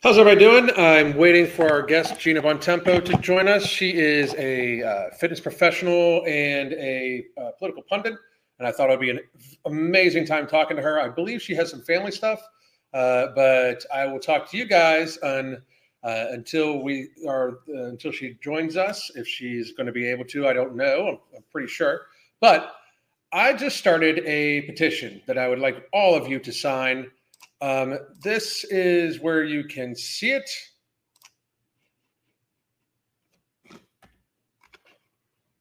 How's everybody doing? I'm waiting for our guest Gina Bontempo to join us. She is a uh, fitness professional and a uh, political pundit, and I thought it would be an amazing time talking to her. I believe she has some family stuff, uh, but I will talk to you guys on, uh, until we are uh, until she joins us. If she's going to be able to, I don't know. I'm, I'm pretty sure, but I just started a petition that I would like all of you to sign um, this is where you can see it.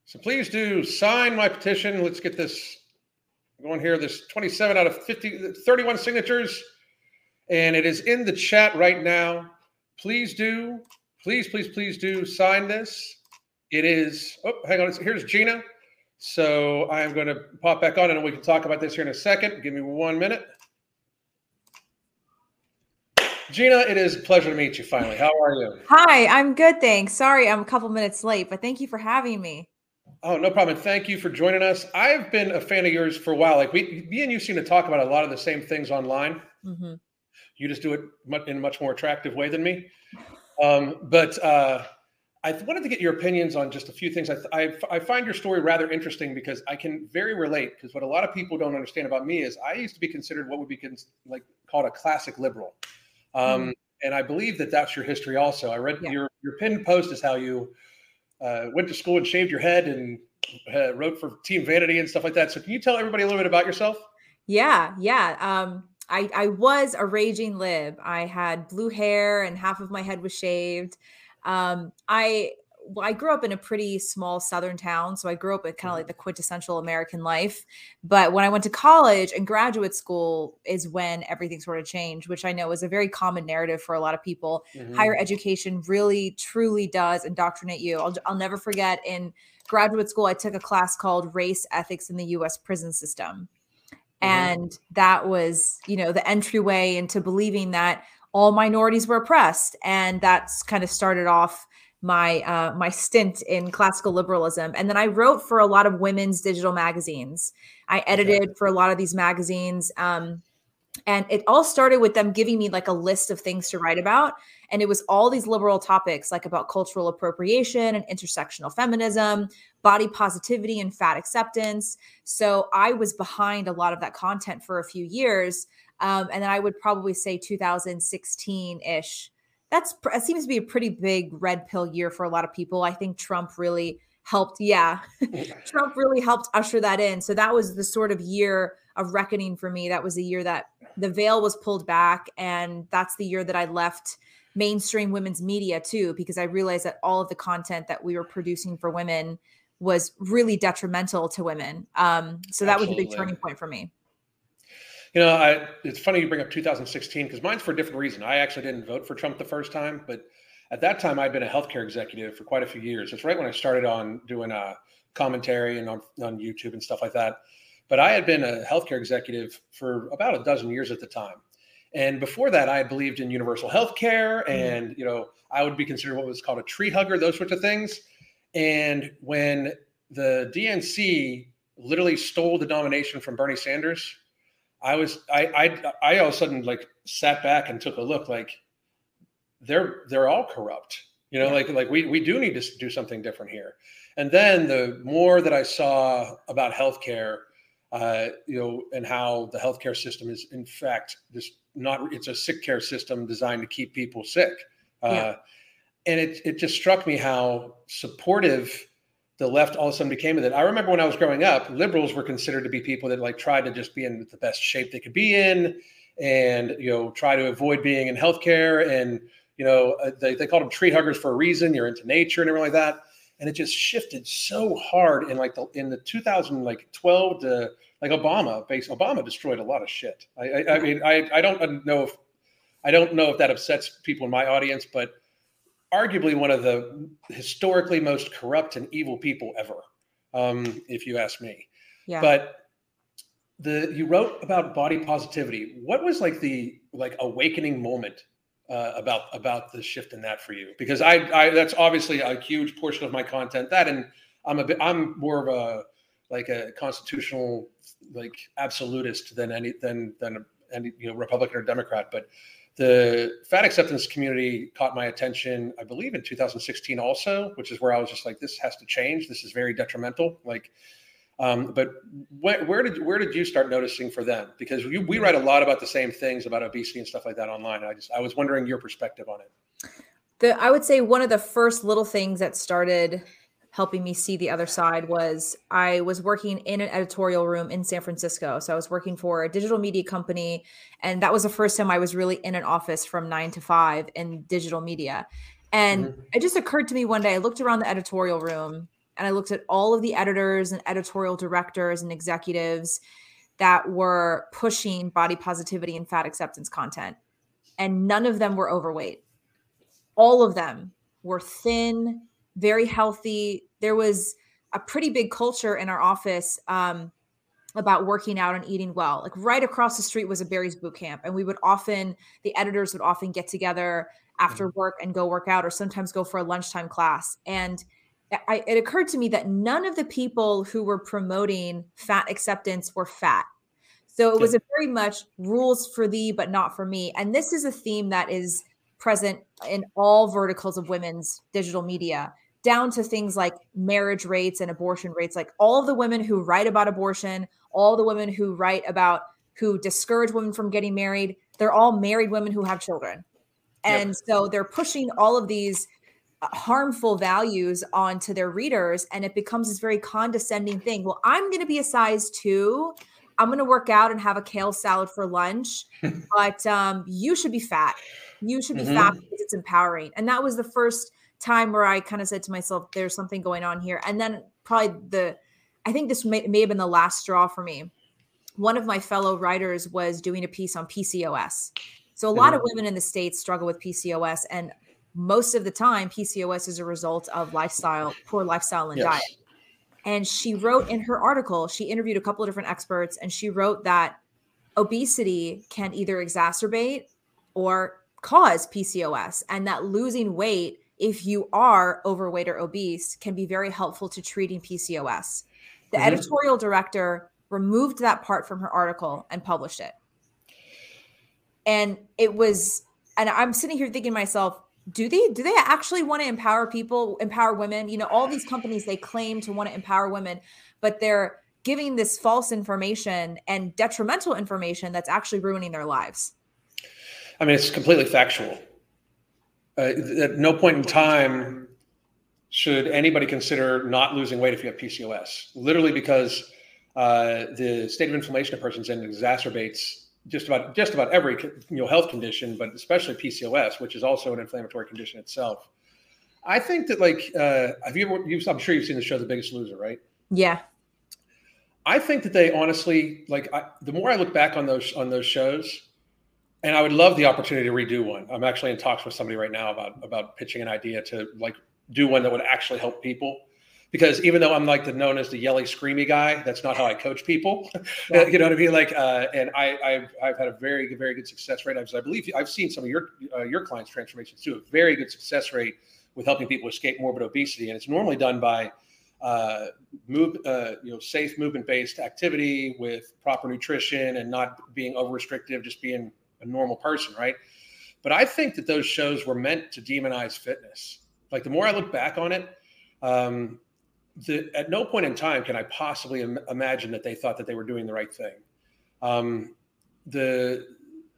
So please do sign my petition. Let's get this going here. There's 27 out of 50, 31 signatures, and it is in the chat right now. Please do, please, please, please do sign this. It is, oh, hang on. Here's Gina. So I'm going to pop back on and we can talk about this here in a second. Give me one minute. Gina, it is a pleasure to meet you finally. How are you? Hi, I'm good, thanks. Sorry, I'm a couple minutes late, but thank you for having me. Oh, no problem. Thank you for joining us. I've been a fan of yours for a while. Like we, me and you seem to talk about a lot of the same things online. Mm-hmm. You just do it in a much more attractive way than me. Um, but uh, I wanted to get your opinions on just a few things. I, I, I find your story rather interesting because I can very relate. Because what a lot of people don't understand about me is I used to be considered what would be cons- like called a classic liberal. Um, mm-hmm. And I believe that that's your history also. I read yeah. your your pinned post is how you uh, went to school and shaved your head and uh, wrote for Team Vanity and stuff like that. So can you tell everybody a little bit about yourself? Yeah, yeah. Um, I I was a raging lib. I had blue hair and half of my head was shaved. Um, I well, I grew up in a pretty small southern town, so I grew up with kind of mm-hmm. like the quintessential American life. But when I went to college and graduate school is when everything sort of changed, which I know is a very common narrative for a lot of people. Mm-hmm. Higher education really, truly does indoctrinate you. I'll, I'll never forget in graduate school, I took a class called Race Ethics in the U.S. Prison System, mm-hmm. and that was, you know, the entryway into believing that all minorities were oppressed, and that's kind of started off my uh, my stint in classical liberalism, and then I wrote for a lot of women's digital magazines. I edited okay. for a lot of these magazines, um, and it all started with them giving me like a list of things to write about, and it was all these liberal topics like about cultural appropriation and intersectional feminism, body positivity, and fat acceptance. So I was behind a lot of that content for a few years, um, and then I would probably say 2016 ish that's that seems to be a pretty big red pill year for a lot of people. I think Trump really helped. Yeah, Trump really helped usher that in. So that was the sort of year of reckoning for me. That was the year that the veil was pulled back, and that's the year that I left mainstream women's media too, because I realized that all of the content that we were producing for women was really detrimental to women. Um, so that Absolutely. was a big turning point for me. You know, I, it's funny you bring up 2016 because mine's for a different reason. I actually didn't vote for Trump the first time, but at that time I'd been a healthcare executive for quite a few years. It's right when I started on doing a uh, commentary and on, on YouTube and stuff like that. But I had been a healthcare executive for about a dozen years at the time. And before that, I believed in universal health care mm-hmm. and, you know, I would be considered what was called a tree hugger, those sorts of things. And when the DNC literally stole the nomination from Bernie Sanders I was I I I all of a sudden like sat back and took a look like they're they're all corrupt. You know, like like we we do need to do something different here. And then the more that I saw about healthcare, uh, you know, and how the healthcare system is in fact just not it's a sick care system designed to keep people sick. Uh, yeah. And it it just struck me how supportive the left all of a sudden became of it. I remember when I was growing up, liberals were considered to be people that like tried to just be in the best shape they could be in, and you know try to avoid being in healthcare, and you know uh, they, they called them tree huggers for a reason. You're into nature and everything like that, and it just shifted so hard in like the in the 2012 to like Obama. Base Obama destroyed a lot of shit. I, I, I mean I I don't know if I don't know if that upsets people in my audience, but arguably one of the historically most corrupt and evil people ever, um, if you ask me. Yeah. But the you wrote about body positivity. What was like the like awakening moment uh, about about the shift in that for you? Because I, I that's obviously a huge portion of my content. That and I'm a bit I'm more of a like a constitutional like absolutist than any than than any you know Republican or Democrat. But the fat acceptance community caught my attention, I believe, in 2016 also, which is where I was just like, this has to change. This is very detrimental. Like, um, but where, where, did where did you start noticing for them? Because you, we write a lot about the same things about obesity and stuff like that online. I just I was wondering your perspective on it. The I would say one of the first little things that started helping me see the other side was I was working in an editorial room in San Francisco. So I was working for a digital media company. And that was the first time I was really in an office from nine to five in digital media. And mm-hmm. it just occurred to me one day, I looked around the editorial room and I looked at all of the editors and editorial directors and executives that were pushing body positivity and fat acceptance content. And none of them were overweight. All of them were thin, very healthy. There was a pretty big culture in our office um, about working out and eating well. Like right across the street was a Barry's boot camp, and we would often the editors would often get together after mm-hmm. work and go work out, or sometimes go for a lunchtime class. And I, it occurred to me that none of the people who were promoting fat acceptance were fat. So it was a very much rules for thee, but not for me. And this is a theme that is present in all verticals of women's digital media down to things like marriage rates and abortion rates. Like all of the women who write about abortion, all the women who write about who discourage women from getting married, they're all married women who have children. And yep. so they're pushing all of these uh, harmful values onto their readers and it becomes this very condescending thing. Well, I'm going to be a size 2. I'm going to work out and have a kale salad for lunch, but um, you should be fat. You should be mm-hmm. fat because it's empowering. And that was the first time where I kind of said to myself, there's something going on here. And then probably the, I think this may, may have been the last straw for me. One of my fellow writers was doing a piece on PCOS. So a lot of mm-hmm. women in the States struggle with PCOS. And most of the time, PCOS is a result of lifestyle, poor lifestyle and yes. diet. And she wrote in her article, she interviewed a couple of different experts, and she wrote that obesity can either exacerbate or cause PCOS, and that losing weight if you are overweight or obese can be very helpful to treating PCOS. The mm-hmm. editorial director removed that part from her article and published it. And it was, and I'm sitting here thinking to myself, do they do they actually want to empower people, empower women? You know, all these companies they claim to want to empower women, but they're giving this false information and detrimental information that's actually ruining their lives. I mean, it's completely factual uh, at no point in time should anybody consider not losing weight if you have PCOS. Literally, because uh, the state of inflammation a person's in exacerbates just about just about every you know health condition, but especially PCOS, which is also an inflammatory condition itself. I think that like uh, have you ever? You've, I'm sure you've seen the show The Biggest Loser, right? Yeah. I think that they honestly like I, the more I look back on those on those shows, and I would love the opportunity to redo one. I'm actually in talks with somebody right now about about pitching an idea to like do one that would actually help people. Because even though I'm like the known as the yelly, screamy guy, that's not how I coach people. Yeah. you know what I mean? Like, uh, and I, I've, I've had a very, very good success rate. I believe I've seen some of your uh, your clients' transformations too. A very good success rate with helping people escape morbid obesity, and it's normally done by uh, move, uh, you know, safe movement-based activity with proper nutrition and not being over restrictive, just being a normal person, right? But I think that those shows were meant to demonize fitness. Like the more I look back on it, um, the, at no point in time can I possibly Im- imagine that they thought that they were doing the right thing. Um, the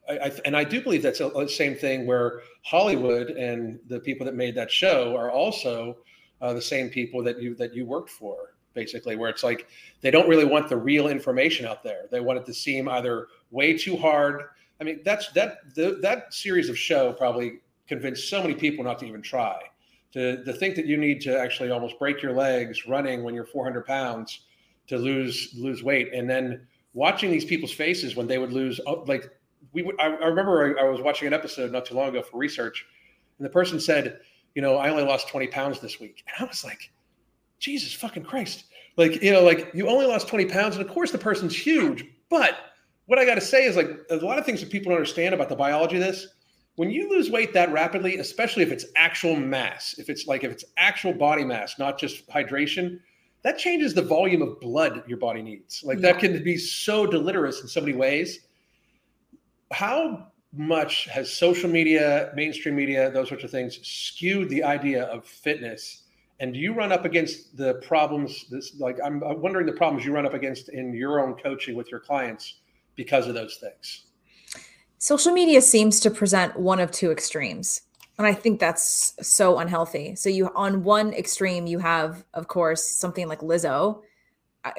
I, I, and I do believe that's the same thing where Hollywood and the people that made that show are also uh, the same people that you that you worked for, basically. Where it's like they don't really want the real information out there. They want it to seem either way too hard I mean, that's that the, that series of show probably convinced so many people not to even try. To, to think that you need to actually almost break your legs running when you're 400 pounds to lose lose weight, and then watching these people's faces when they would lose, oh, like we would. I, I remember I, I was watching an episode not too long ago for research, and the person said, "You know, I only lost 20 pounds this week," and I was like, "Jesus fucking Christ!" Like you know, like you only lost 20 pounds, and of course the person's huge, but what I got to say is like a lot of things that people don't understand about the biology of this. When you lose weight that rapidly, especially if it's actual mass, if it's like if it's actual body mass, not just hydration, that changes the volume of blood your body needs. Like yeah. that can be so deleterious in so many ways. How much has social media, mainstream media, those sorts of things skewed the idea of fitness? And do you run up against the problems? This, like, I'm, I'm wondering the problems you run up against in your own coaching with your clients because of those things. Social media seems to present one of two extremes. And I think that's so unhealthy. So you on one extreme you have of course something like Lizzo.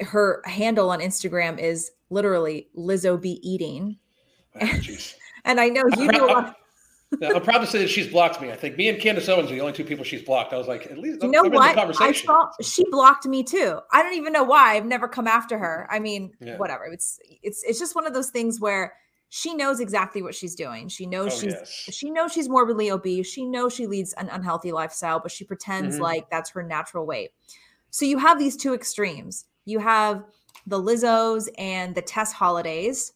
Her handle on Instagram is literally Lizzo be eating. Oh, and I know you do a lot. I'm proud to say that she's blocked me. I think me and Candace Owens are the only two people she's blocked. I was like, at least you know I'm what? I saw she blocked me too. I don't even know why. I've never come after her. I mean, yeah. whatever. It's it's it's just one of those things where she knows exactly what she's doing. She knows oh, she's yes. she knows she's morbidly obese. She knows she leads an unhealthy lifestyle, but she pretends mm-hmm. like that's her natural weight. So you have these two extremes. You have the Lizzos and the Tess Hollidays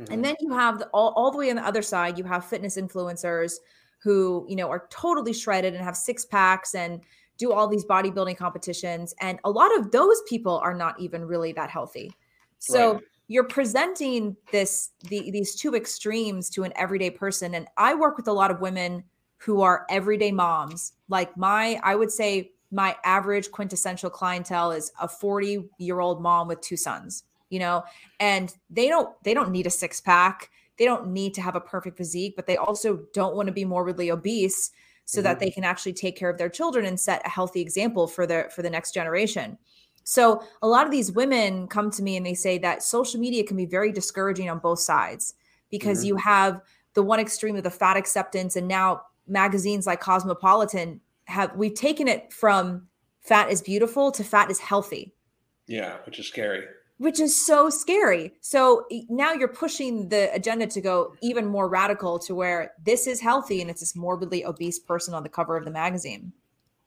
Mm-hmm. And then you have the, all, all the way on the other side, you have fitness influencers who, you know, are totally shredded and have six packs and do all these bodybuilding competitions. And a lot of those people are not even really that healthy. So right. you're presenting this the, these two extremes to an everyday person. And I work with a lot of women who are everyday moms. Like my, I would say my average quintessential clientele is a 40 year old mom with two sons you know and they don't they don't need a six pack they don't need to have a perfect physique but they also don't want to be morbidly obese so mm-hmm. that they can actually take care of their children and set a healthy example for the for the next generation so a lot of these women come to me and they say that social media can be very discouraging on both sides because mm-hmm. you have the one extreme of the fat acceptance and now magazines like cosmopolitan have we've taken it from fat is beautiful to fat is healthy yeah which is scary which is so scary. So now you're pushing the agenda to go even more radical to where this is healthy and it's this morbidly obese person on the cover of the magazine.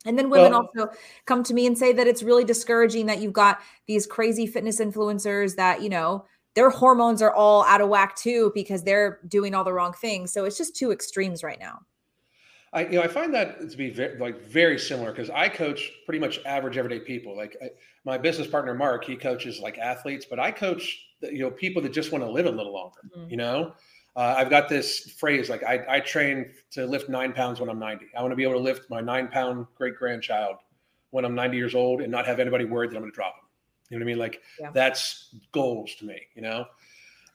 And then women well, also come to me and say that it's really discouraging that you've got these crazy fitness influencers that, you know, their hormones are all out of whack too because they're doing all the wrong things. So it's just two extremes right now. I you know I find that to be very, like very similar because I coach pretty much average everyday people. Like I, my business partner Mark, he coaches like athletes, but I coach you know people that just want to live a little longer. Mm-hmm. You know, uh, I've got this phrase like I, I train to lift nine pounds when I'm 90. I want to be able to lift my nine pound great grandchild when I'm 90 years old and not have anybody worried that I'm going to drop him. You know what I mean? Like yeah. that's goals to me. You know,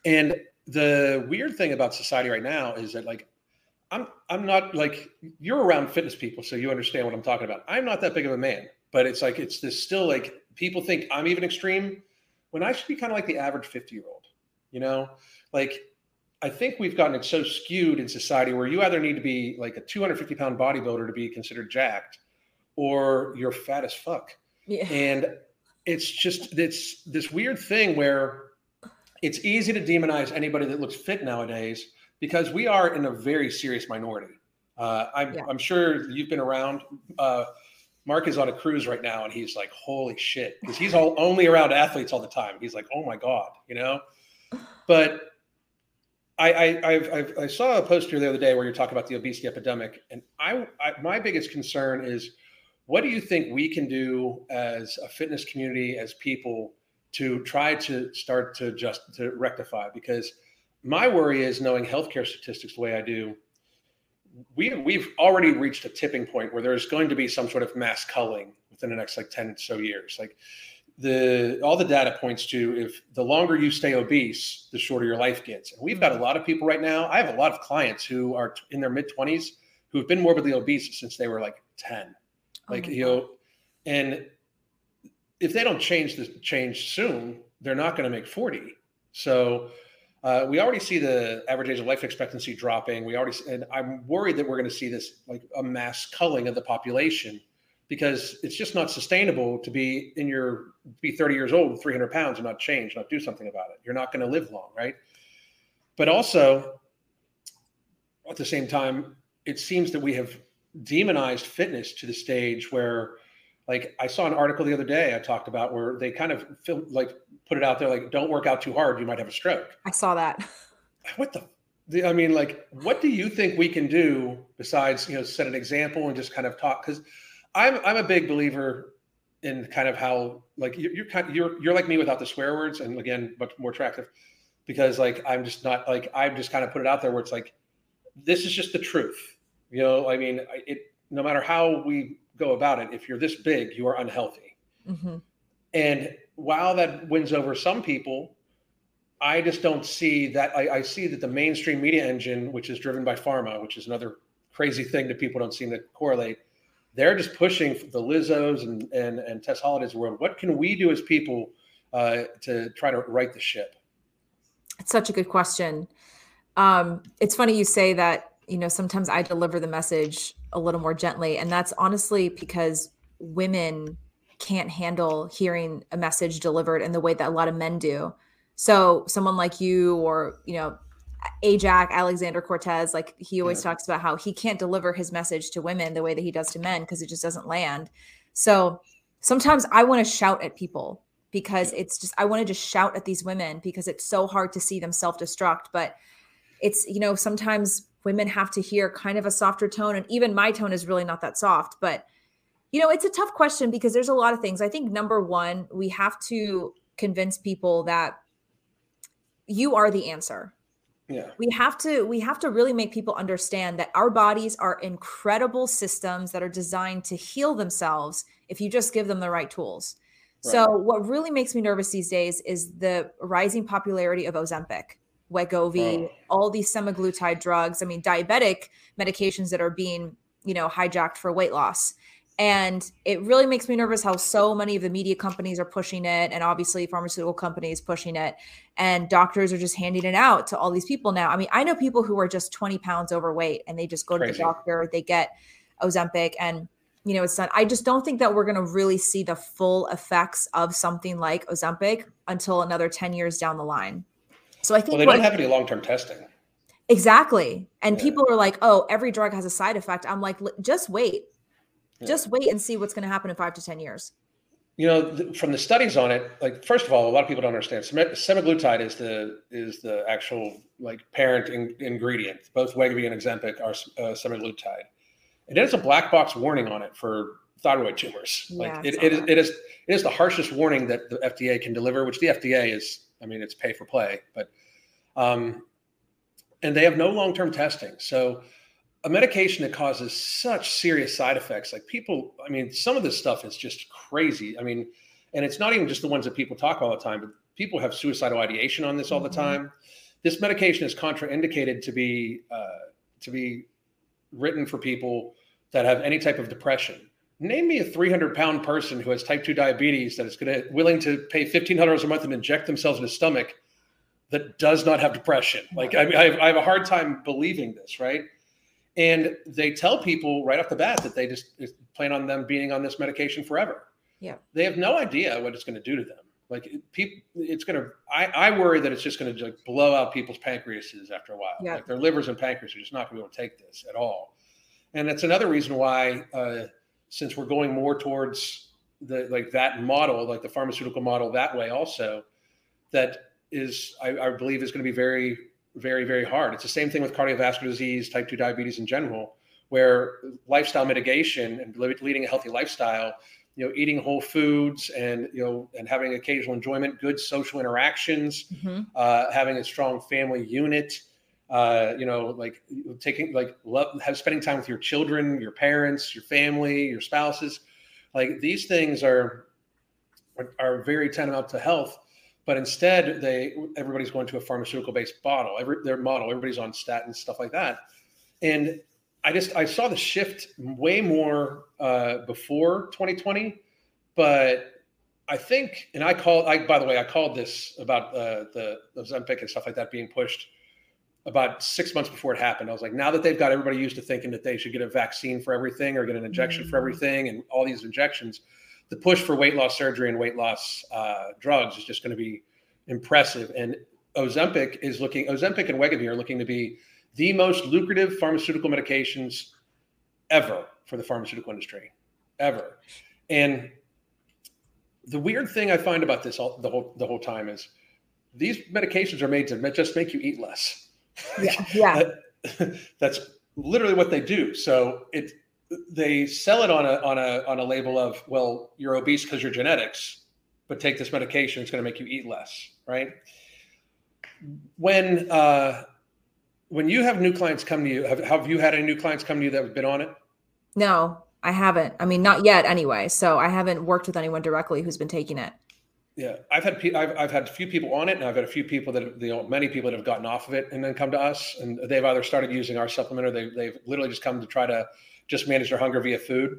and the weird thing about society right now is that like I'm I'm not like you're around fitness people, so you understand what I'm talking about. I'm not that big of a man, but it's like it's this still like people think I'm even extreme when I should be kind of like the average 50 year old. You know, like I think we've gotten it so skewed in society where you either need to be like a 250 pound bodybuilder to be considered jacked, or you're fat as fuck. Yeah. And it's just it's this weird thing where it's easy to demonize anybody that looks fit nowadays because we are in a very serious minority. Uh, I'm, yeah. I'm, sure you've been around. Uh, Mark is on a cruise right now, and he's like, "Holy shit!" Because he's all, only around athletes all the time. He's like, "Oh my god," you know. But I, I I've, I've, i saw a poster the other day where you're talking about the obesity epidemic, and I, I my biggest concern is, what do you think we can do as a fitness community, as people, to try to start to just to rectify? Because my worry is knowing healthcare statistics the way I do. We, we've already reached a tipping point where there's going to be some sort of mass culling within the next like 10 or so years. Like the all the data points to if the longer you stay obese, the shorter your life gets. And we've got a lot of people right now. I have a lot of clients who are in their mid 20s who have been morbidly obese since they were like 10. Like, oh you know, and if they don't change the change soon, they're not going to make 40. So uh, we already see the average age of life expectancy dropping. We already, and I'm worried that we're going to see this like a mass culling of the population because it's just not sustainable to be in your be 30 years old, 300 pounds, and not change, not do something about it. You're not going to live long, right? But also, at the same time, it seems that we have demonized fitness to the stage where like I saw an article the other day I talked about where they kind of feel like put it out there like don't work out too hard you might have a stroke. I saw that. What the I mean like what do you think we can do besides you know set an example and just kind of talk cuz I'm I'm a big believer in kind of how like you're, you're kind of, you're you're like me without the swear words and again much more attractive. because like I'm just not like I've just kind of put it out there where it's like this is just the truth. You know, I mean, it no matter how we go about it, if you're this big, you are unhealthy. Mm-hmm. And while that wins over some people, I just don't see that. I, I, see that the mainstream media engine, which is driven by pharma, which is another crazy thing that people don't seem to correlate, they're just pushing the Lizzos and and and Tess Holliday's world. What can we do as people uh, to try to right the ship? It's such a good question. Um, it's funny you say that. You know, sometimes I deliver the message a little more gently, and that's honestly because women can't handle hearing a message delivered in the way that a lot of men do. So someone like you or, you know, Ajax, Alexander Cortes, like he always yeah. talks about how he can't deliver his message to women the way that he does to men because it just doesn't land. So sometimes I want to shout at people because it's just I want to just shout at these women because it's so hard to see them self-destruct. But it's, you know, sometimes women have to hear kind of a softer tone. And even my tone is really not that soft, but you know, it's a tough question because there's a lot of things. I think number one, we have to convince people that you are the answer. Yeah. We have to we have to really make people understand that our bodies are incredible systems that are designed to heal themselves if you just give them the right tools. Right. So what really makes me nervous these days is the rising popularity of Ozempic, Wegovy, oh. all these semaglutide drugs. I mean, diabetic medications that are being, you know, hijacked for weight loss. And it really makes me nervous how so many of the media companies are pushing it, and obviously pharmaceutical companies pushing it, and doctors are just handing it out to all these people now. I mean, I know people who are just 20 pounds overweight and they just go Crazy. to the doctor, they get Ozempic, and you know, it's done. I just don't think that we're going to really see the full effects of something like Ozempic until another 10 years down the line. So I think well, they what, don't have any long term testing. Exactly. And yeah. people are like, oh, every drug has a side effect. I'm like, just wait yeah. Just wait and see what's going to happen in five to 10 years. You know, th- from the studies on it, like first of all, a lot of people don't understand. Semaglutide is the is the actual like parent in- ingredient. Both Wegovy and Ozempic are uh, semaglutide, and it has a black box warning on it for thyroid tumors. Like it, it is, it is it is the harshest warning that the FDA can deliver, which the FDA is. I mean, it's pay for play, but um, and they have no long term testing. So a medication that causes such serious side effects like people i mean some of this stuff is just crazy. I mean and it's not even just the ones that people talk all the time but people have suicidal ideation on this all the mm-hmm. time. This medication is contraindicated to be uh, to be written for people that have any type of depression. Name me a 300 pound person who has type 2 diabetes that is going to willing to pay $1500 a month and inject themselves in the stomach that does not have depression. Like I, mean, I, have, I have a hard time believing this right and they tell people right off the bat that they just plan on them being on this medication forever. Yeah. They have no idea what it's going to do to them. Like people, it's going to, I, I worry that it's just going to like blow out people's pancreases after a while. Yeah. Like their livers and pancreas are just not going to be able to take this at all. And that's another reason why, uh, since we're going more towards the, like that model, like the pharmaceutical model that way also, that is, I, I believe is going to be very very, very hard. It's the same thing with cardiovascular disease, type 2 diabetes in general, where lifestyle mitigation and leading a healthy lifestyle, you know, eating whole foods and, you know, and having occasional enjoyment, good social interactions, mm-hmm. uh, having a strong family unit, uh, you know, like taking, like, love, have spending time with your children, your parents, your family, your spouses. Like these things are, are very tantamount to health but instead they everybody's going to a pharmaceutical based bottle. Every their model everybody's on statins stuff like that. And i just i saw the shift way more uh, before 2020 but i think and i called i by the way i called this about uh, the the Ozempic and stuff like that being pushed about six months before it happened. I was like now that they've got everybody used to thinking that they should get a vaccine for everything or get an injection mm-hmm. for everything and all these injections the push for weight loss surgery and weight loss uh, drugs is just going to be impressive. And Ozempic is looking, Ozempic and Wegovy are looking to be the most lucrative pharmaceutical medications ever for the pharmaceutical industry, ever. And the weird thing I find about this all, the whole the whole time is these medications are made to just make you eat less. Yeah, yeah. that, that's literally what they do. So it they sell it on a on a on a label of well you're obese because you're genetics but take this medication it's going to make you eat less right when uh, when you have new clients come to you, have, have you had any new clients come to you that have been on it? No, I haven't. I mean, not yet anyway. So I haven't worked with anyone directly who's been taking it. Yeah, I've had I've, I've had a few people on it, and I've had a few people that you know many people that have gotten off of it and then come to us, and they've either started using our supplement or they they've literally just come to try to just manage their hunger via food.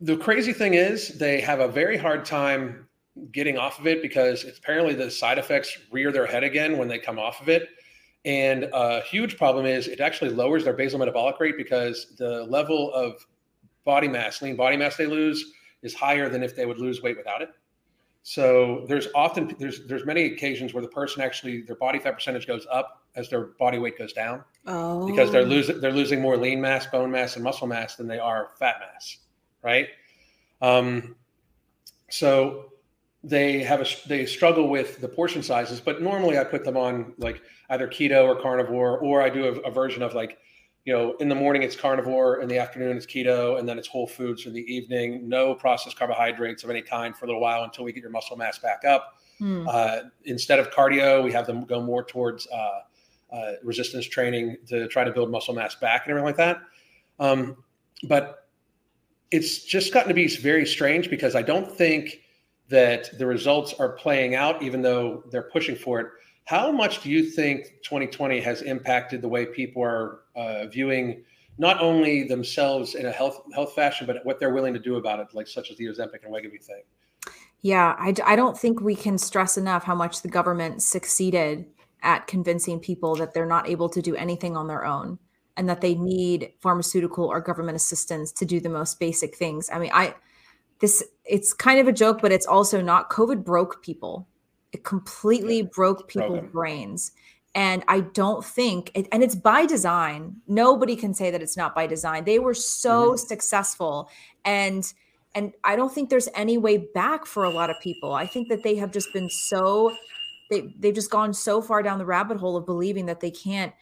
The crazy thing is, they have a very hard time getting off of it because apparently the side effects rear their head again when they come off of it. And a huge problem is it actually lowers their basal metabolic rate because the level of body mass, lean body mass they lose is higher than if they would lose weight without it. So there's often there's there's many occasions where the person actually their body fat percentage goes up as their body weight goes down oh. because they're losing they're losing more lean mass, bone mass, and muscle mass than they are fat mass, right? Um, so they have a they struggle with the portion sizes, but normally I put them on like either keto or carnivore, or I do a, a version of like you know, in the morning it's carnivore, in the afternoon it's keto, and then it's whole foods in the evening. No processed carbohydrates of any kind for a little while until we get your muscle mass back up. Hmm. Uh, instead of cardio, we have them go more towards uh, uh, resistance training to try to build muscle mass back and everything like that. Um, but it's just gotten to be very strange because I don't think that the results are playing out, even though they're pushing for it. How much do you think 2020 has impacted the way people are uh, viewing not only themselves in a health health fashion, but what they're willing to do about it, like such as the Ozempic and Wegovy thing? Yeah, I, I don't think we can stress enough how much the government succeeded at convincing people that they're not able to do anything on their own and that they need pharmaceutical or government assistance to do the most basic things. I mean, I this it's kind of a joke, but it's also not. COVID broke people it completely yeah. broke people's brains. And I don't think, and it's by design. Nobody can say that it's not by design. They were so mm-hmm. successful, and and I don't think there's any way back for a lot of people. I think that they have just been so they they've just gone so far down the rabbit hole of believing that they can't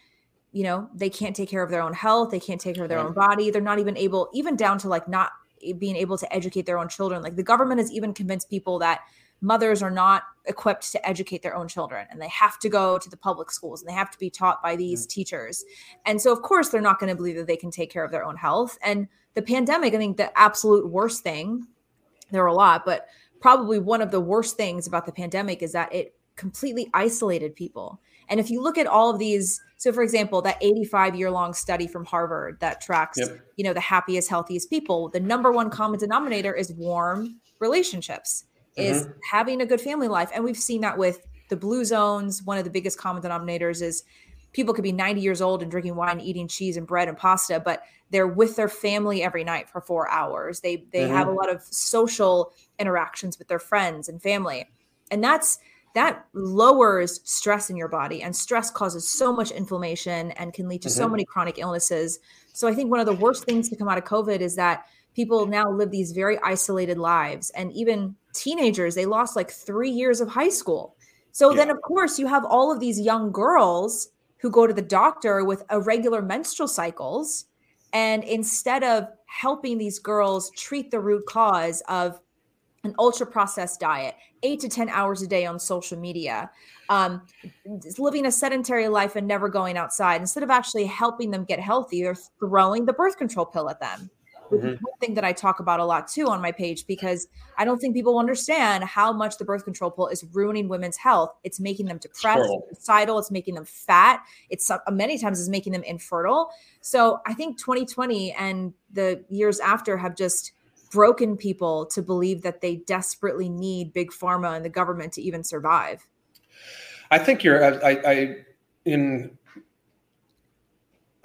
you know they can't take care of their own health they can't take care of their right. own body they're not even able even down to like not being able to educate their own children like the government has even convinced people that mothers are not equipped to educate their own children and they have to go to the public schools and they have to be taught by these mm-hmm. teachers. And so, of course, they're not going to believe that they can take care of their own health. And the pandemic, I think the absolute worst thing, there were a lot, but probably one of the worst things about the pandemic is that it completely isolated people. And if you look at all of these, so for example, that 85 year long study from Harvard that tracks, yep. you know, the happiest, healthiest people, the number one common denominator is warm relationships is mm-hmm. having a good family life. And we've seen that with the blue zones. One of the biggest common denominators is people could be 90 years old and drinking wine, eating cheese and bread and pasta, but they're with their family every night for four hours. They they mm-hmm. have a lot of social interactions with their friends and family. And that's that lowers stress in your body and stress causes so much inflammation and can lead to mm-hmm. so many chronic illnesses. So I think one of the worst things to come out of COVID is that people now live these very isolated lives and even teenagers they lost like 3 years of high school so yeah. then of course you have all of these young girls who go to the doctor with irregular menstrual cycles and instead of helping these girls treat the root cause of an ultra processed diet, eight to 10 hours a day on social media, um, living a sedentary life and never going outside, instead of actually helping them get healthy, they're throwing the birth control pill at them mm-hmm. one thing that I talk about a lot too on my page because I don't think people understand how much the birth control pill is ruining women's health. It's making them depressed, suicidal. It's making them fat. It's uh, many times is making them infertile. So I think 2020 and the years after have just broken people to believe that they desperately need big pharma and the government to even survive. I think you're. I, I in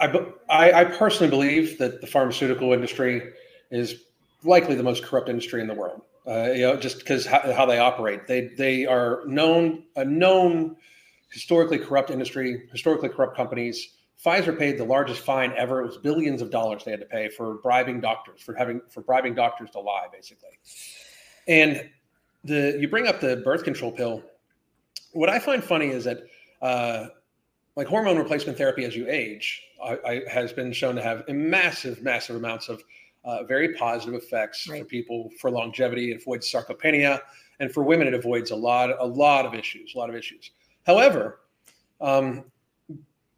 I, I, personally believe that the pharmaceutical industry is likely the most corrupt industry in the world. Uh, you know, just because how, how, they operate, they they are known a known historically corrupt industry, historically corrupt companies. Pfizer paid the largest fine ever. It was billions of dollars they had to pay for bribing doctors, for having for bribing doctors to lie, basically. And the you bring up the birth control pill. What I find funny is that uh, like hormone replacement therapy as you age I, I, has been shown to have massive, massive amounts of uh, very positive effects right. for people for longevity. It avoids sarcopenia. and for women, it avoids a lot, a lot of issues, a lot of issues. However, um,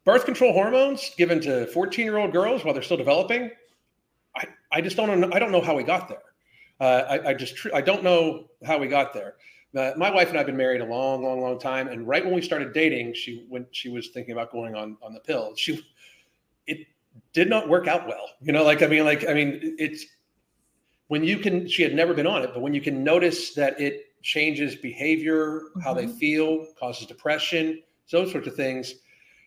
birth control hormones given to 14 year old girls while they're still developing, I, I just don't know. I don't know how we got there. Uh, I, I, just I don't know how we got there. Uh, my wife and I've been married a long, long, long time, and right when we started dating, she when she was thinking about going on on the pill, she it did not work out well. You know, like I mean, like I mean, it's when you can. She had never been on it, but when you can notice that it changes behavior, mm-hmm. how they mm-hmm. feel, causes depression, those sorts of things.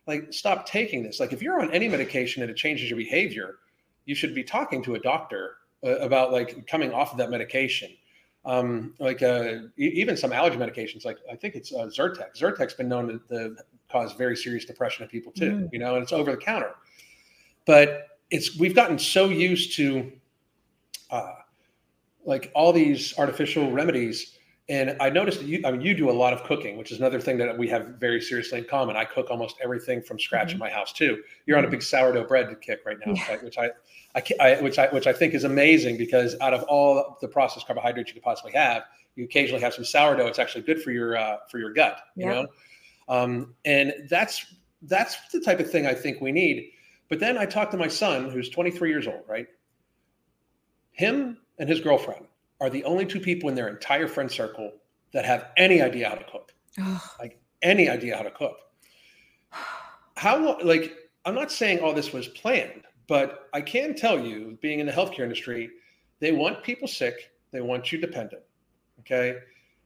Like, stop taking this. Like, if you're on any medication and it changes your behavior, you should be talking to a doctor uh, about like coming off of that medication. Um, like uh, even some allergy medications, like I think it's uh, Zyrtec. Zyrtec's been known to, to, cause very serious depression in people too. Mm. You know, and it's over the counter. But it's we've gotten so used to uh, like all these artificial remedies and I noticed that you, I mean, you do a lot of cooking, which is another thing that we have very seriously in common. I cook almost everything from scratch mm-hmm. in my house too. You're on a mm-hmm. big sourdough bread kick right now, yeah. which I, I, I, which I, which I think is amazing because out of all the processed carbohydrates you could possibly have, you occasionally have some sourdough. It's actually good for your, uh, for your gut, you yeah. know? Um, and that's, that's the type of thing I think we need. But then I talked to my son, who's 23 years old, right? Him and his girlfriend are the only two people in their entire friend circle that have any idea how to cook. like any idea how to cook. How like I'm not saying all this was planned, but I can tell you, being in the healthcare industry, they want people sick, they want you dependent. Okay.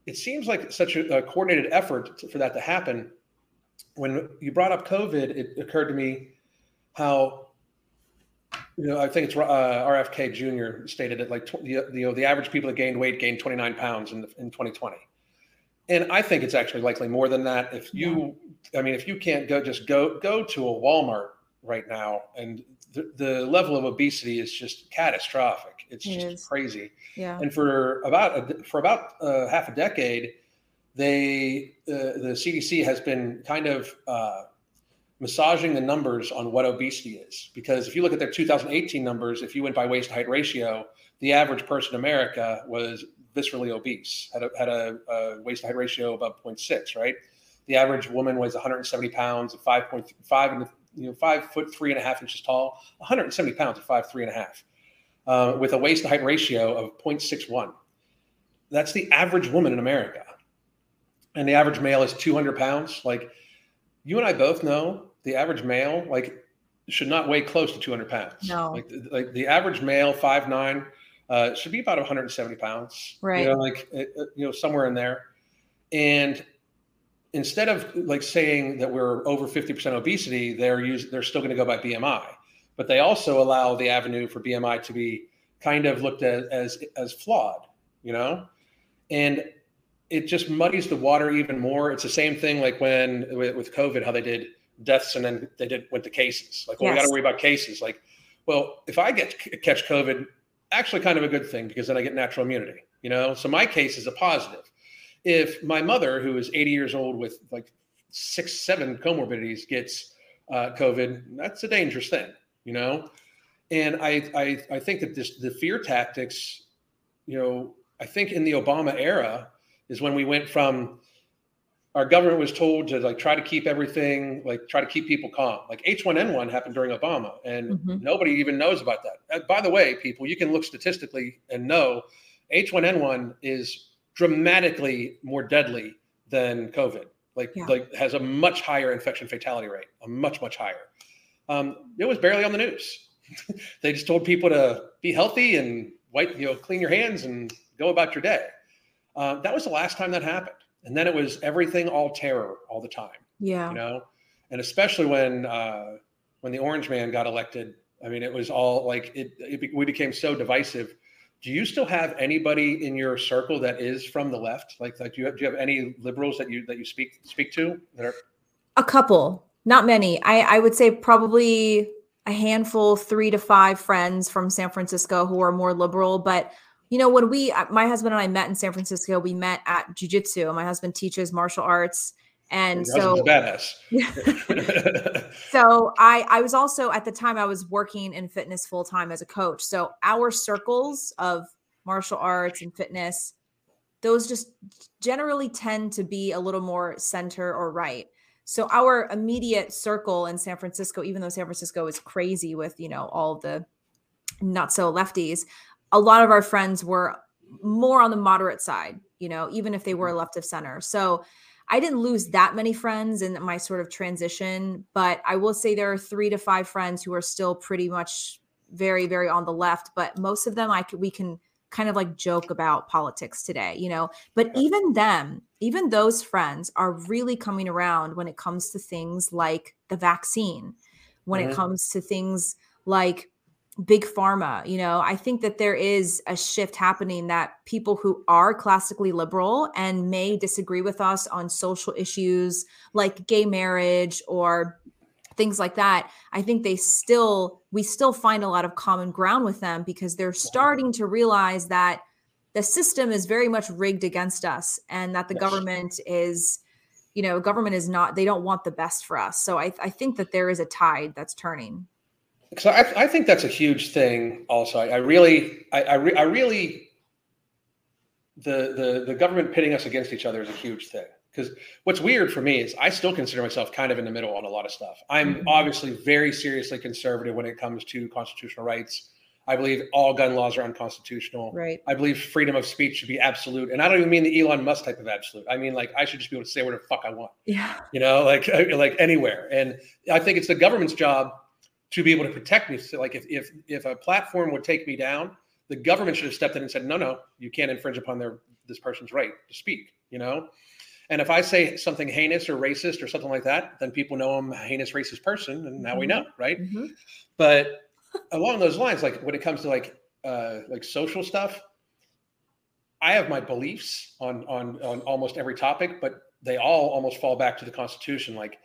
It seems like such a, a coordinated effort to, for that to happen. When you brought up COVID, it occurred to me how you know, I think it's uh, RFK Jr. stated it like tw- the, you know the average people that gained weight gained 29 pounds in in 2020, and I think it's actually likely more than that. If you, yeah. I mean, if you can't go, just go go to a Walmart right now, and the, the level of obesity is just catastrophic. It's it just is. crazy. Yeah. And for about a, for about uh, half a decade, they uh, the CDC has been kind of uh, massaging the numbers on what obesity is. Because if you look at their 2018 numbers, if you went by waist height ratio, the average person in America was viscerally obese, had a, had a, a waist height ratio above 0.6, right? The average woman was 170 pounds, 5.5 and you know five foot three and a half inches tall, 170 pounds at five three and a half, uh, with a waist to height ratio of 0.61. That's the average woman in America, and the average male is 200 pounds. Like you and I both know the average male like should not weigh close to 200 pounds. No, like like the average male five nine uh, should be about 170 pounds. Right. You know, like uh, uh, you know somewhere in there, and instead of like saying that we're over 50% obesity, they're use, they're still going to go by BMI, but they also allow the avenue for BMI to be kind of looked at as as flawed. You know, and it just muddies the water even more. It's the same thing like when with, with COVID, how they did deaths and then they did went to cases. Like, well, yes. we got to worry about cases. Like, well, if I get catch COVID, actually kind of a good thing because then I get natural immunity. You know, so my case is a positive. If my mother, who is 80 years old with like six, seven comorbidities, gets uh, COVID, that's a dangerous thing. You know, and I, I I think that this the fear tactics, you know, I think in the Obama era is when we went from our government was told to like try to keep everything like try to keep people calm. Like h1n1 happened during obama and mm-hmm. nobody even knows about that. Uh, by the way people you can look statistically and know h1n1 is dramatically more deadly than covid. Like yeah. like has a much higher infection fatality rate a much much higher. Um, it was barely on the news. They just told people to be healthy and wipe you know clean your hands and go about your day. Uh, that was the last time that happened and then it was everything all terror all the time. Yeah. You know, and especially when uh, when the Orange Man got elected, I mean, it was all like it, it. We became so divisive. Do you still have anybody in your circle that is from the left? Like, like do you have, do you have any liberals that you that you speak speak to that are? A couple, not many. I I would say probably a handful, three to five friends from San Francisco who are more liberal, but you know, when we, uh, my husband and I met in San Francisco, we met at jujitsu. My husband teaches martial arts. And so, badass. so I, I was also at the time I was working in fitness full time as a coach. So our circles of martial arts and fitness those just generally tend to be a little more center or right. So our immediate circle in San Francisco, even though San Francisco is crazy with, you know, all the not so lefties, a lot of our friends were more on the moderate side, you know, even if they were Mm-hmm. left of center. So I didn't lose that many friends in my sort of transition, but I will say there are three to five friends who are still pretty much very, very on the left. But most of them, I could, we can kind of like joke about politics today, you know. But even them, even those friends are really coming around when it comes to things like the vaccine, when Mhm. it comes to things like big pharma you know? I think that there is a shift happening that people who are classically liberal and may disagree with us on social issues like gay marriage or things like that i think they still we still find a lot of common ground with them because they're starting to realize that the system is very much rigged against us and that the Yes. government is you know government is not they don't want the best for us. So i, I think that there is a tide that's turning So I, I think that's a huge thing. Also, I, I really, I, I, re, I really, the the the government pitting us against each other is a huge thing. Because what's weird for me is I still consider myself kind of in the middle on a lot of stuff. I'm Mhm. obviously very seriously conservative when it comes to constitutional rights. I believe all gun laws are unconstitutional. right I believe freedom of speech should be absolute, and I don't even mean the Elon Musk type of absolute. I mean like I should just be able to say whatever the fuck I want yeah you know like like anywhere and i think it's the government's job to be able to protect me so like if if if a platform would take me down the government should have stepped in and said no no you can't infringe upon their this person's right to speak you know and if i say something heinous or racist or something like that then people know i'm a heinous racist person and now we Mhm. know right Mhm. but along those lines like when it comes to like uh like social stuff i have my beliefs on on on almost every topic but they all almost fall back to the constitution like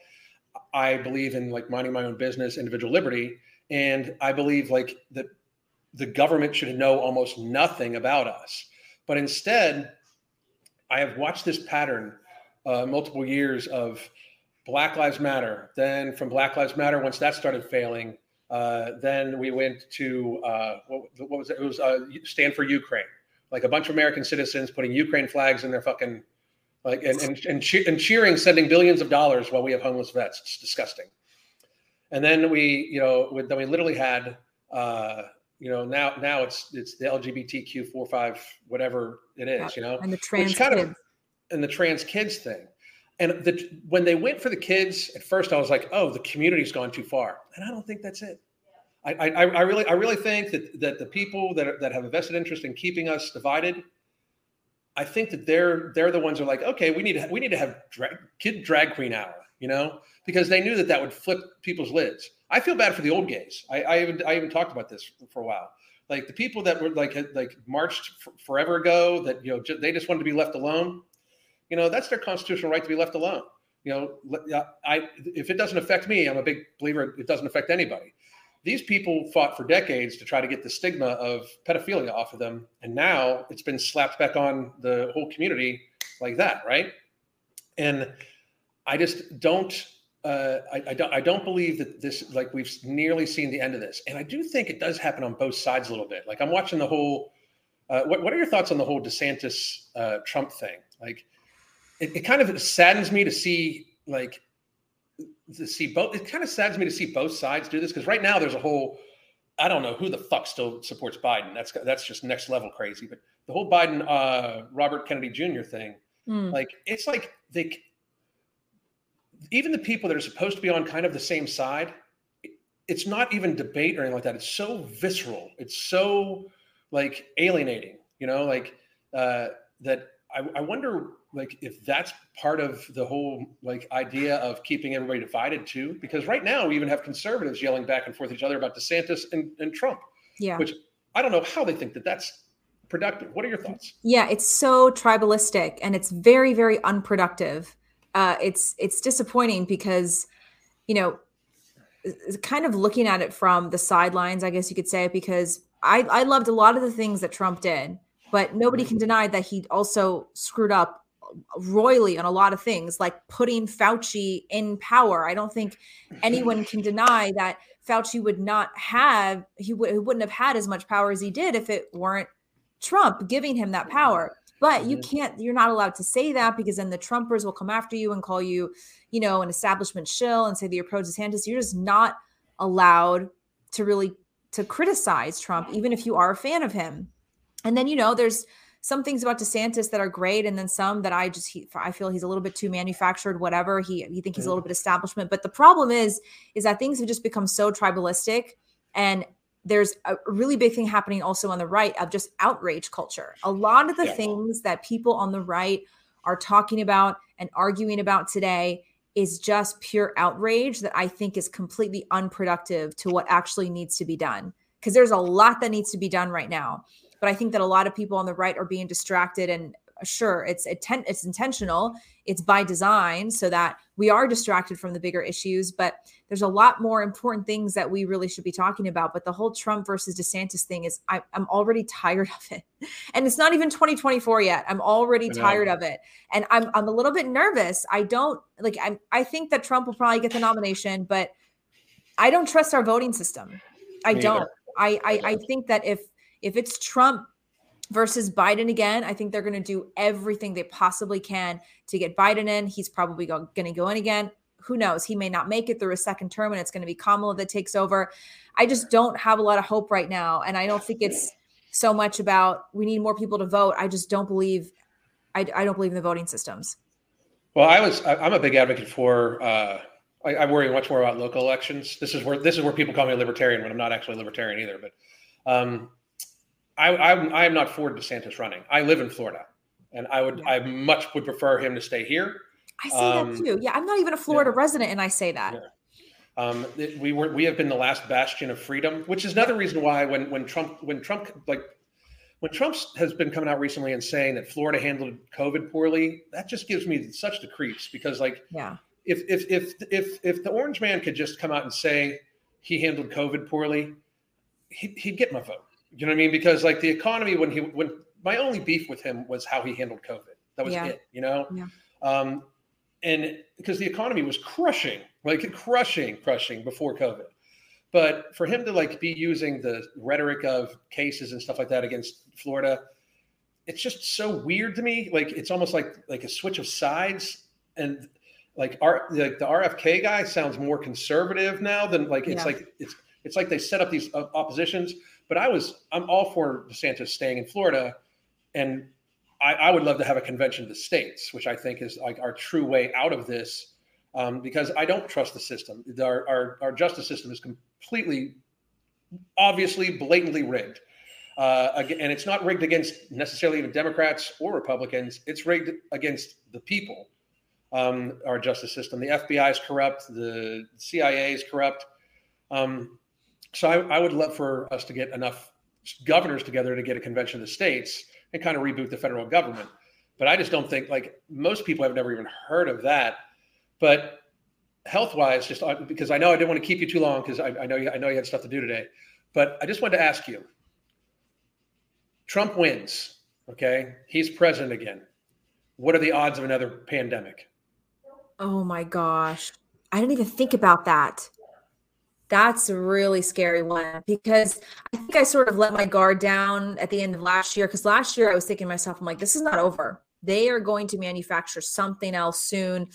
i believe in like minding my own business individual liberty and i believe like that the government should know almost nothing about us but instead i have watched this pattern uh, multiple years of black lives matter then from black lives matter once that started failing uh, then we went to uh, what, what, was it? It was uh, stand for Ukraine, like a bunch of American citizens putting Ukraine flags in their fucking like and and, and, che- and cheering, sending billions of dollars while we have homeless vets. It's disgusting. And then we, you know, with, then we literally had, uh, you know, now now it's it's the LGBTQ four five whatever it is, you know, and the trans kind of- kids. and the trans kids thing. And the, when they went for the kids, at first I was like, "Oh, the community's gone too far," and I don't think that's it. I, I, I really, I really think that that the people that are, that have a vested interest in keeping us divided, I think that they're they're the ones who are like, okay, we need to we need to have drag, kid drag queen hour, you know, because they knew that that would flip people's lids. I feel bad for the old gays. I, I even I even talked about this for a while. Like the people that were like like marched f- forever ago, that you know ju- they just wanted to be left alone. You know, that's their constitutional right to be left alone. You know, I if it doesn't affect me, I'm a big believer it doesn't affect anybody. These people fought for decades to try to get the stigma of pedophilia off of them, and now it's been slapped back on the whole community like that, right? And I just don't. Uh, I, I don't. I don't believe that this. Like we've nearly seen the end of this, and I do think it does happen on both sides a little bit. Like I'm watching the whole. Uh, what What are your thoughts on the whole DeSantis uh, Trump thing? Like, it, it kind of saddens me to see like to see both. It kind of saddens me to see both sides do this because right now there's a whole. I don't know who the fuck still supports Biden. That's that's just next level crazy. But the whole Biden uh, Robert Kennedy Jr. thing, Mm, like it's like they even the people that are supposed to be on kind of the same side it's not even debate or anything like that it's so visceral it's so like alienating you know like uh that I, I wonder like if that's part of the whole like idea of keeping everybody divided too because right now we even have conservatives yelling back and forth at each other about desantis and, and trump yeah. which i don't know how they think that that's productive what are your thoughts Yeah, it's so tribalistic and it's very, very unproductive. Uh, it's it's disappointing because, you know, kind of looking at it from the sidelines, I guess you could say, because I I loved a lot of the things that Trump did, but nobody can deny that he also screwed up royally on a lot of things, like putting Fauci in power. I don't think anyone can deny that Fauci would not have he, w- he wouldn't have had as much power as he did if it weren't Trump giving him that power. But mm-hmm. you can't, you're not allowed to say that because then the Trumpers will come after you and call you, you know, an establishment shill and say that you're pro DeSantis. You're just not allowed to really to criticize Trump, even if you are a fan of him. And then, you know, there's some things about DeSantis that are great, and then some that I just he, I feel he's a little bit too manufactured. Whatever he you think he's a little mm-hmm. bit establishment, but the problem is is that things have just become so tribalistic, and there's a really big thing happening also on the right of just outrage culture. A lot of the yeah. things that people on the right are talking about and arguing about today is just pure outrage that I think is completely unproductive to what actually needs to be done. Because there's a lot that needs to be done right now. But I think that a lot of people on the right are being distracted and uh, sure it's it's intentional it's by design so that we are distracted from the bigger issues but there's a lot more important things that we really should be talking about but the whole trump versus desantis thing is I, am already tired of it. And it's not even 2024 yet. I'm already tired of it. And i'm i'm a little bit nervous. I don't like i'm i think that trump will probably get the nomination but i don't trust our voting system. I Me don't. I, I i think that if if it's Trump versus Biden again, I think they're going to do everything they possibly can to get Biden in. He's probably going to go in again. Who knows? He may not make it through a second term and it's going to be Kamala that takes over. I just don't have a lot of hope right now. And I don't think it's so much about we need more people to vote. I just don't believe, I, I don't believe in the voting systems. Well, I was, I'm a big advocate for, uh, I, I worry much more about local elections. This is where, this is where people call me a libertarian when I'm not actually a libertarian either. But um, I, I, I am not for DeSantis running. I live in Florida, and I would, I much would prefer him to stay here. I say um, that too. Yeah, I'm not even a Florida yeah. resident, and I say that. Yeah. Um, we were, we have been the last bastion of freedom, which is another reason why when, when Trump, when Trump, like, when Trump has been coming out recently and saying that Florida handled COVID poorly, that just gives me such the creeps because, like, yeah, if if if if if the Orange Man could just come out and say he handled COVID poorly, he'd, he'd get my vote. You know what I mean? Because like the economy, when he when my only beef with him was how he handled COVID. That was yeah. it. You know. Yeah. Um, and because the economy was crushing, like crushing, crushing before COVID. But for him to like be using the rhetoric of cases and stuff like that against Florida, it's just so weird to me. Like it's almost like like a switch of sides. And like our like the RFK guy sounds more conservative now than like it's yeah. like it's it's like they set up these uh, oppositions but I was I'm all for DeSantis staying in Florida, and I, I, would love to have a convention of the states, which I think is like our true way out of this, um, because I don't trust the system. Our, our, our justice system is completely, obviously, blatantly rigged. Uh, and it's not rigged against necessarily even Democrats or Republicans. It's rigged against the people. Um, our justice system. The FBI is corrupt. The CIA is corrupt. Um, so I, I, would love for us to get enough governors together to get a convention of the states and kind of reboot the federal government. But I just don't think like most people have never even heard of that. But health wise, just uh, because I know I didn't want to keep you too long because I, I know you, I know you had stuff to do today. But I just wanted to ask you: Trump wins, okay? He's president again. What are the odds of another pandemic? Oh my gosh. I didn't even think about that. That's a really scary one because I think I sort of let my guard down at the end of last year. Because last year I was thinking to myself, I'm like, this is not over. They are going to manufacture something else soon.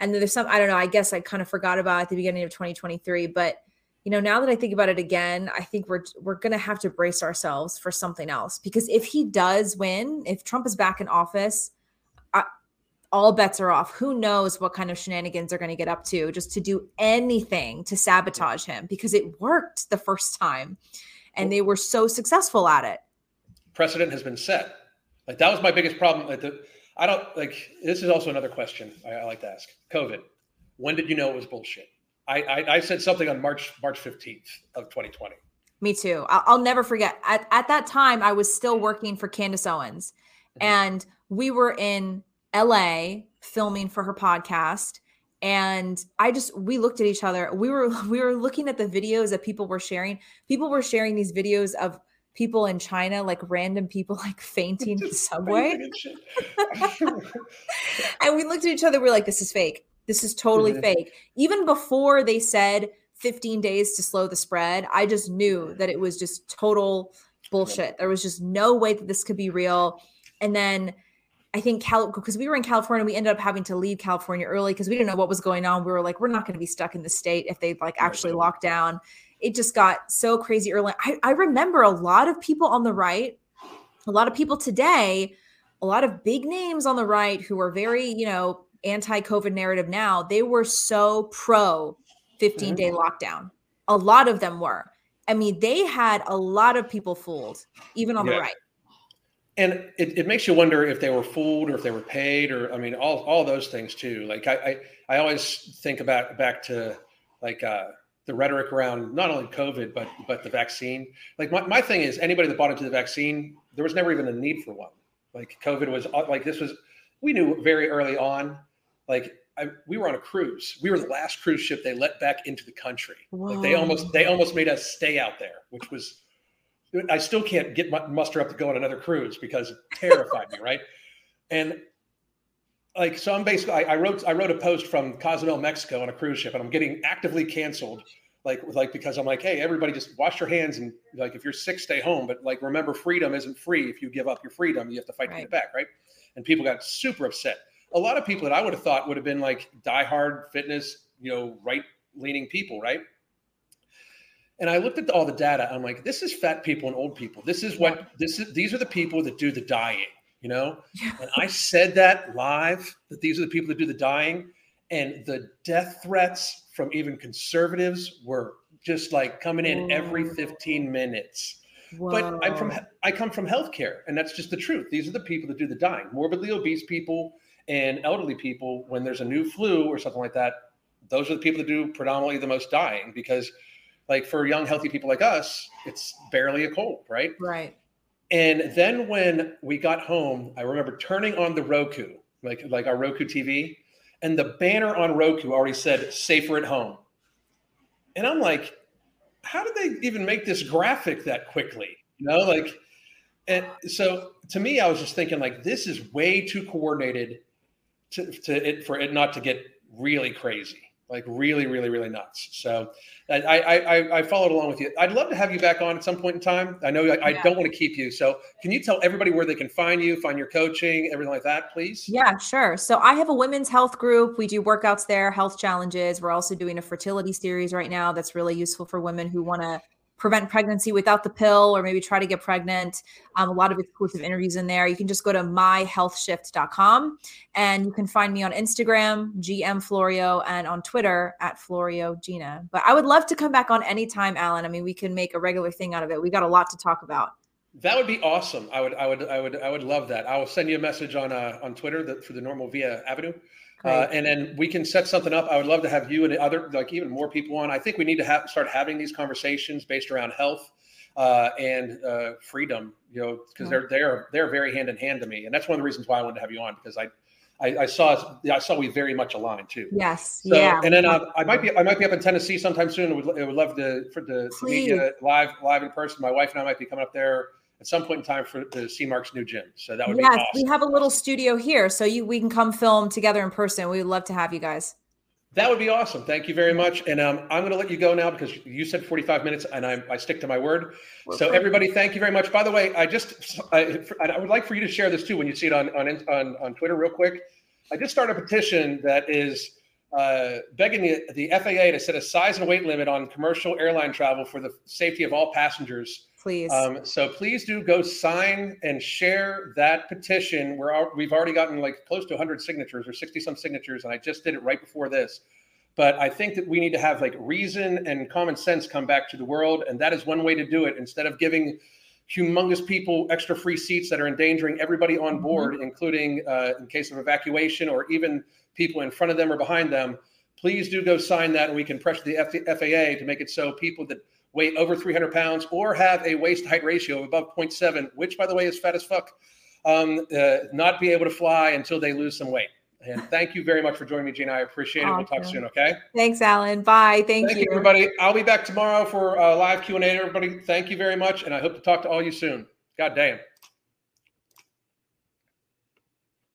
And there's some, I don't know, I guess I kind of forgot about at the beginning of 2023. But you know, now that I think about it again, I think we're we're gonna have to brace ourselves for something else. Because if he does win, if Trump is back in office, all bets are off. Who knows what kind of shenanigans they're going to get up to just to do anything to sabotage him because it worked the first time and they were so successful at it. Precedent has been set. Like that was my biggest problem. Like the, I don't like this is also another question I, I, like to ask. COVID. When did you know it was bullshit? I, I, I said something on March March 15th of 2020. Me too. I'll, I'll never forget. At, at that time, I was still working for Candace Owens, mm-hmm. and we were in LA filming for her podcast and i just we looked at each other. We were we were looking at the videos that people were sharing. People were sharing these videos of people in china like random people like fainting in the subway. and we looked at each other. We are like this is fake. This is totally mm-hmm. fake. Even before they said 15 days to slow the spread i just knew that it was just total bullshit. There was just no way that this could be real. And then I think Cal because we were in California, we ended up having to leave California early because we didn't know what was going on. We were like, we're not going to be stuck in the state if they like actually lock down. It just got so crazy early. I, I remember a lot of people on the right, a lot of people today, a lot of big names on the right who are very, you know, anti-COVID narrative now. They were so pro 15 day mm-hmm. lockdown. A lot of them were. I mean, they had a lot of people fooled, even on yeah. the right and it, it makes you wonder if they were fooled or if they were paid or i mean all, all those things too. Like I, I, I always think about back to like uh, the rhetoric around not only covid but but the vaccine. Like my, my thing is anybody that bought into the vaccine there was never even a need for one. Like covid was uh, like this was we knew very early on like I, we were on a cruise. We were the last cruise ship they let back into the country. Whoa. like they almost they almost made us stay out there which was I still can't get my muster up to go on another cruise because it terrified me, right? And like, so I'm basically, I, I, wrote, I wrote a post from Cozumel, Mexico on a cruise ship, and I'm getting actively canceled, like, like because I'm like, hey, everybody, just wash your hands, and like, if you're sick, stay home. But like, remember, freedom isn't free. If you give up your freedom, you have to fight right. to get back, right? And people got super upset. A lot of people that I would have thought would have been like diehard fitness, you know, right leaning people, right? And I looked at all the data. I'm like, this is fat people and old people. This is what this is. These are the people that do the dying, you know. Yeah. And I said that live that these are the people that do the dying, and the death threats from even conservatives were just like coming in Whoa. every 15 minutes. Whoa. But I'm from I come from healthcare, and that's just the truth. These are the people that do the dying, morbidly obese people and elderly people. When there's a new flu or something like that, those are the people that do predominantly the most dying because like for young, healthy people like us, it's barely a cold, right? Right. And then when we got home, I remember turning on the Roku, like like our Roku TV, and the banner on Roku already said "safer at home," and I'm like, how did they even make this graphic that quickly? You know, like, and so to me, I was just thinking like, this is way too coordinated to, to it for it not to get really crazy like really, really, really nuts. So I, I, I followed along with you. I'd love to have you back on at some point in time. I know I, I don't want to keep you. So can you tell everybody where they can find you, find your coaching, everything like that, please? Yeah, sure. So I have a women's health group. We do workouts there, health challenges. We're also doing a fertility series right now that's really useful for women who want to prevent pregnancy without the pill or maybe try to get pregnant. Um, a lot of exclusive interviews in there. You can just go to myhealthshift.com and you can find me on Instagram, GM Florio, and on Twitter at Florio Gina. But I would love to come back on anytime, Alan. I mean, we can make a regular thing out of it. We got a lot to talk about. That would be awesome. I would, I would, I would, I would love that. I will send you a message on uh, on Twitter for the normal via avenue. Uh, and then we can set something up. I would love to have you and other, like even more people on. I think we need to have, start having these conversations based around health uh, and uh, freedom. You know, because they're they're they're very hand in hand to me, and that's one of the reasons why I wanted to have you on because I. I, I saw. I saw we very much aligned too. Yes. So, yeah. And then uh, I might be. I might be up in Tennessee sometime soon. I would, I would love to for the to meet you live live in person. My wife and I might be coming up there at some point in time for the see Mark's new gym. So that would yes, be awesome. we have a little studio here, so you we can come film together in person. We would love to have you guys. That would be awesome. Thank you very much. And um, I'm going to let you go now because you said 45 minutes, and I, I stick to my word. so everybody, thank you very much. By the way, I just I, I, would like for you to share this too when you see it on on on, on Twitter, real quick. I just started a petition that is uh, begging the, the FAA to set a size and weight limit on commercial airline travel for the safety of all passengers please. Um, so please do go sign and share that petition. We're we've already gotten like close to 100 signatures or 60 some signatures, and I just did it right before this. But I think that we need to have like reason and common sense come back to the world, and that is one way to do it. Instead of giving humongous people extra free seats that are endangering everybody on mm-hmm. board, mm-hmm. including uh, in case of evacuation or even people in front of them or behind them. Please do go sign that, and we can pressure the FAA to make it so people that weigh over 300 pounds or have a waist height ratio of above 0.7, which, by the way, is fat as fuck, um, uh, not be able to fly until they lose some weight. And thank you very much for joining me, Gina. I appreciate it. Awesome. We'll talk soon. Okay. Thanks, Alan. Bye. Thank, thank you. you. everybody. I'll be back tomorrow for a live Q and A. Everybody, thank you very much, and I hope to talk to all you soon. God damn.